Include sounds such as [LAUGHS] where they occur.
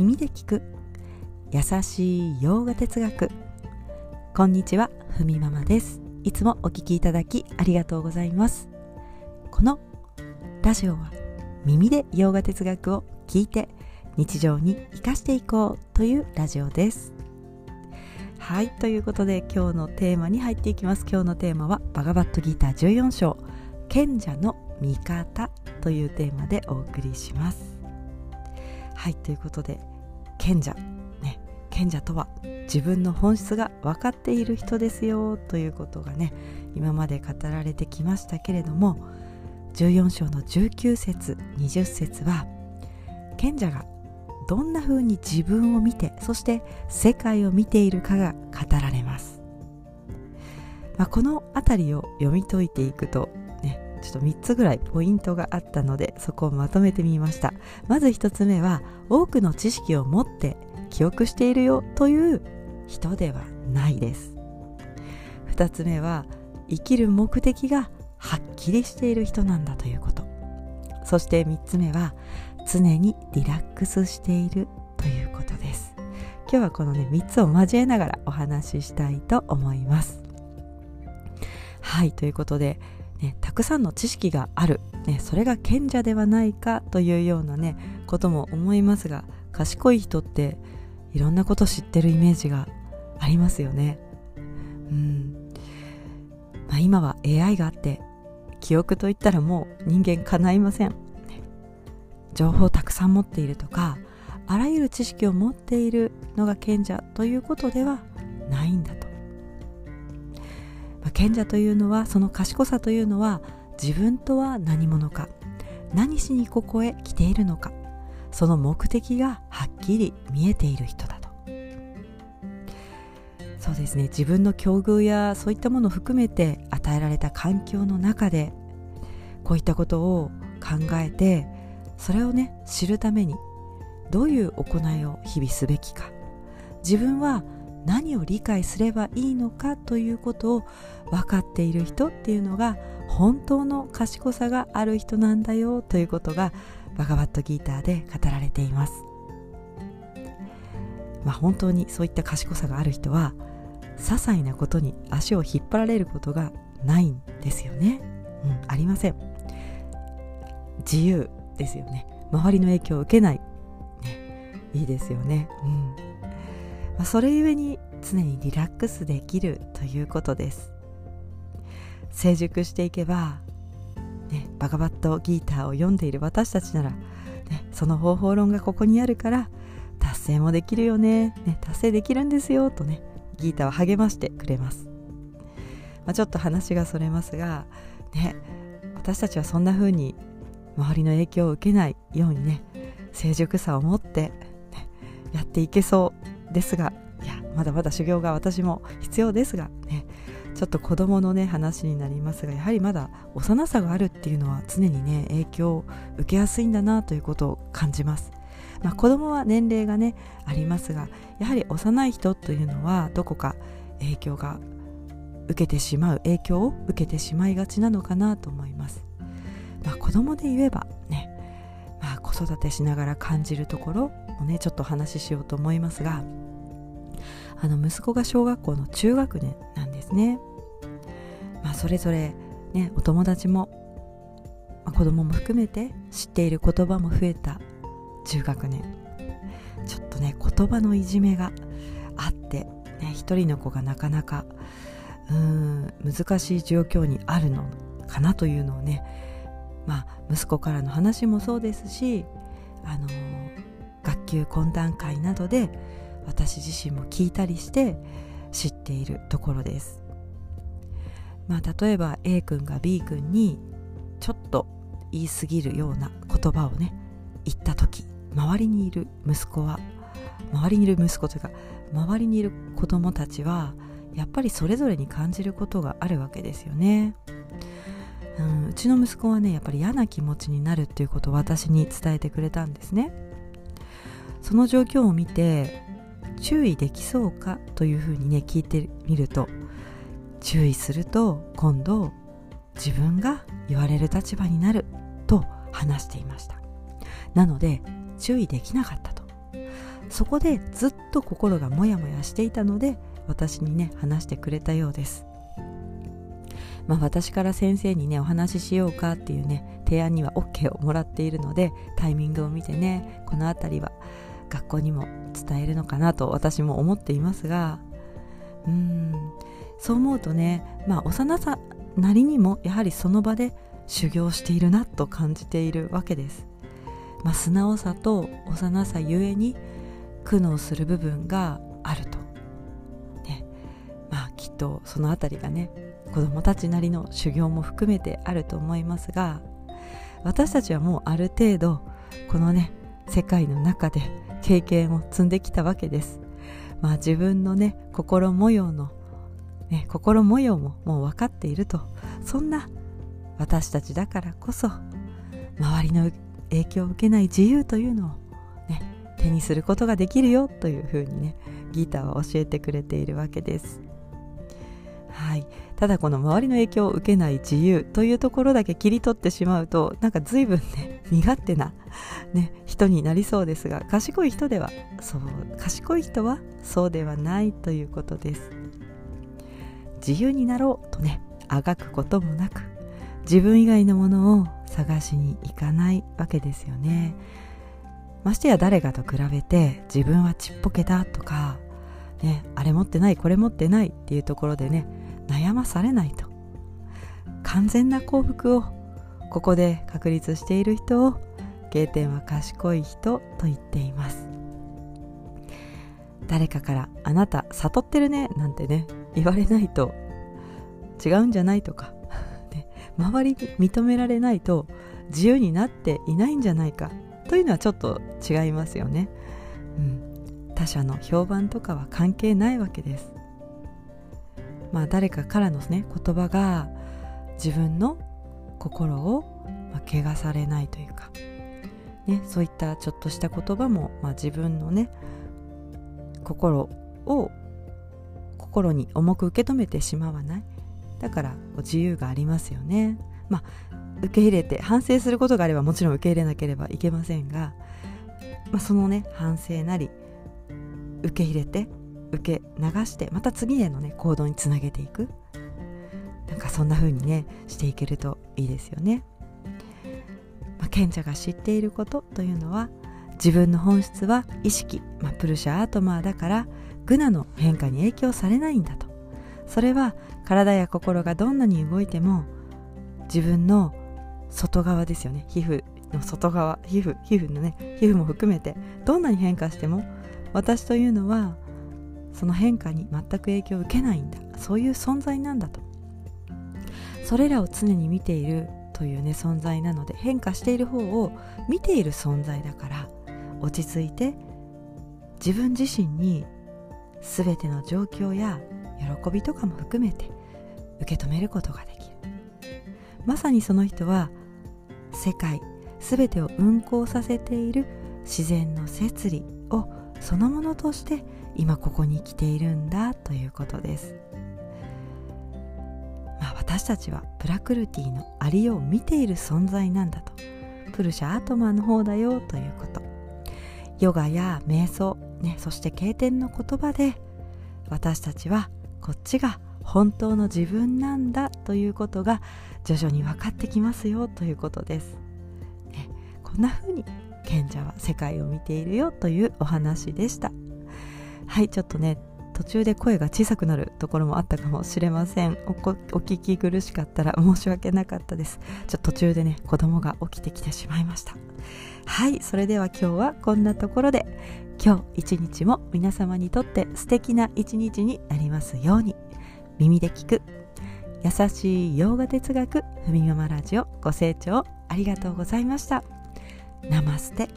耳で聞く。優しい洋画哲学。こんにちはふみママです。いつもお聞きいただきありがとうございます。このラジオは耳で洋画哲学を聞いて日常に生かしていこうというラジオです。はいということで今日のテーマに入っていきます。今日のテーマはバガバットギター14章賢者の味方というテーマでお送りします。はいということで賢者。ね。賢者とは自分の本質が分かっている人ですよということがね今まで語られてきましたけれども14章の19節20節は賢者がどんな風に自分を見てそして世界を見ているかが語られます、まあ、この辺りを読み解いていくとちょっと3つぐらいポイントがあったのでそこをまとめてみました。まず1つ目は多くの知識を持って記憶しているよという人ではないです。2つ目は生きる目的がはっきりしている人なんだということ。そして3つ目は常にリラックスしているということです。今日はこのね3つを交えながらお話ししたいと思います。はいということでね、たくさんの知識がある、ね、それが賢者ではないかというようなねことも思いますが賢い人っていろんなこと知ってるイメージがありますよね。うんまあ、今は AI があって記憶といったらもう人間叶いません。情報をたくさん持っているとかあらゆる知識を持っているのが賢者ということではないんだ。まあ、賢者というのはその賢さというのは自分とは何者か何しにここへ来ているのかその目的がはっきり見えている人だと。そうですね。自分の境遇やそういったものを含めて与えられた環境の中でこういったことを考えてそれをね知るためにどういう行いを日々すべきか。自分は何を理解すればいいのかということを分かっている人っていうのが本当の賢さがある人なんだよということがバガバットギーターで語られています。まあ、本当にそういった賢さがある人は些細なことに足を引っ張られることがないんですよね。うん、ありません。自由ですよね。周りの影響を受けない。ね、いいですよね。うんまあ、それゆえに常にリラックスできるということです。成熟していけば、ね、バガバットギーターを読んでいる私たちなら、ね、その方法論がここにあるから達成もできるよねね達成できるんですよとねギーターは励ましてくれます、まあ、ちょっと話がそれますがね私たちはそんな風に周りの影響を受けないようにね成熟さを持って、ね、やっていけそうですがいやまだまだ修行が私も必要ですがねちょっと子供のね話になりますがやはりまだ幼さがあるっていうのは常にね影響を受けやすいんだなということを感じます。まあ、子供は年齢がねありますがやはり幼い人というのはどこか影響が受けてしまう影響を受けてしまいがちなのかなと思います。まあ、子供で言えばね、育てしながら感じるところをねちょっとお話ししようと思いますがあの息子が小学校の中学年なんですね。まあ、それぞれ、ね、お友達も、まあ、子供も含めて知っている言葉も増えた中学年ちょっとね言葉のいじめがあって、ね、一人の子がなかなかうん難しい状況にあるのかなというのをねまあ息子からの話もそうですしあの学級懇談会などで私自身も聞いたりして知っているところです。まあ、例えば A 君が B 君にちょっと言い過ぎるような言葉をね言った時周りにいる息子は周りにいる息子というか周りにいる子供たちはやっぱりそれぞれに感じることがあるわけですよね。うん、うちの息子はねやっぱり嫌な気持ちになるっていうことを私に伝えてくれたんですね。その状況を見て注意できそうかというふうにね聞いてみると注意すると今度自分が言われる立場になると話していました。なので注意できなかったと。そこでずっと心がモヤモヤしていたので私にね話してくれたようです。まあ私から先生にねお話ししようかっていうね提案には OK をもらっているのでタイミングを見てねこの辺りは学校にも伝えるのかなと私も思っていますがうんそう思うとねまあ幼さなりにもやはりその場で修行しているなと感じているわけです、まあ、素直さと幼さゆえに苦悩する部分があると、とその辺りがね子供たちなりの修行も含めてあると思いますが私たちはもうある程度このね世界の中で経験を積んできたわけです。まあ自分のね心模様の、ね、心模様ももう分かっていると。そんな私たちだからこそ周りの影響を受けない自由というのをね手にすることができるよというふうにねギターは教えてくれているわけです。はい。ただこの周りの影響を受けない自由というところだけ切り取ってしまうとなんか随分ね [LAUGHS] 身勝手な、ね、人になりそうですが賢い人ではそう賢い人はそうではないということです。自由になろうとねあがくこともなく自分以外のものを探しに行かないわけですよね。ましてや誰かと比べて自分はちっぽけだとか、ね、あれ持ってないこれ持ってないっていうところでね悩まされないと。完全な幸福をここで確立している人を経典は賢い人と言っています。誰かから「あなた悟ってるね」なんてね言われないと違うんじゃないとか、[LAUGHS] ね、周りに認められないと自由になっていないんじゃないかというのはちょっと違いますよね、うん、他者の評判とかは関係ないわけです。まあ誰かからのね言葉が自分の心を、ま、怪我されないというか、ね、そういったちょっとした言葉も、まあ、自分のね心を心に重く受け止めてしまわない。だから自由がありますよね。まあ受け入れて反省することがあればもちろん受け入れなければいけませんが、まあ、そのね反省なり受け入れて受け流してまた次へのね行動につなげていく。なんかそんな風にねしていけるといいですよね、まあ、賢者が知っていることというのは自分の本質は意識、まあ、プルシャアートマーだからグナの変化に影響されないんだと。それは体や心がどんなに動いても自分の外側ですよね。皮膚の外側皮膚皮膚のね皮膚も含めてどんなに変化しても私というのはその変化に全く影響を受けないんだ。そういう存在なんだと。それらを常に見ているというね存在なので変化している方を見ている存在だから落ち着いて自分自身に全ての状況や喜びとかも含めて受け止めることができる。まさにその人は世界全てを運行させている自然の摂理をそのものとして今ここに来ているんだということです。まあ、私たちはプラクルティのありようを見ている存在なんだと。プルシャアートマンの方だよということ。ヨガや瞑想、ね、そして経典の言葉で私たちはこっちが本当の自分なんだということが徐々に分かってきますよということです、んな風に賢者は世界を見ているよというお話でした。はいちょっとね途中で声が小さくなるところもあったかもしれません。お聞き苦しかったら申し訳なかったです。ちょっと途中でね子供が起きてきてしまいました。はいそれでは今日はこんなところで今日一日も皆様にとって素敵な一日になりますように耳で聞く優しい洋画哲学ふみママラジオご清聴ありがとうございました。ナマステ。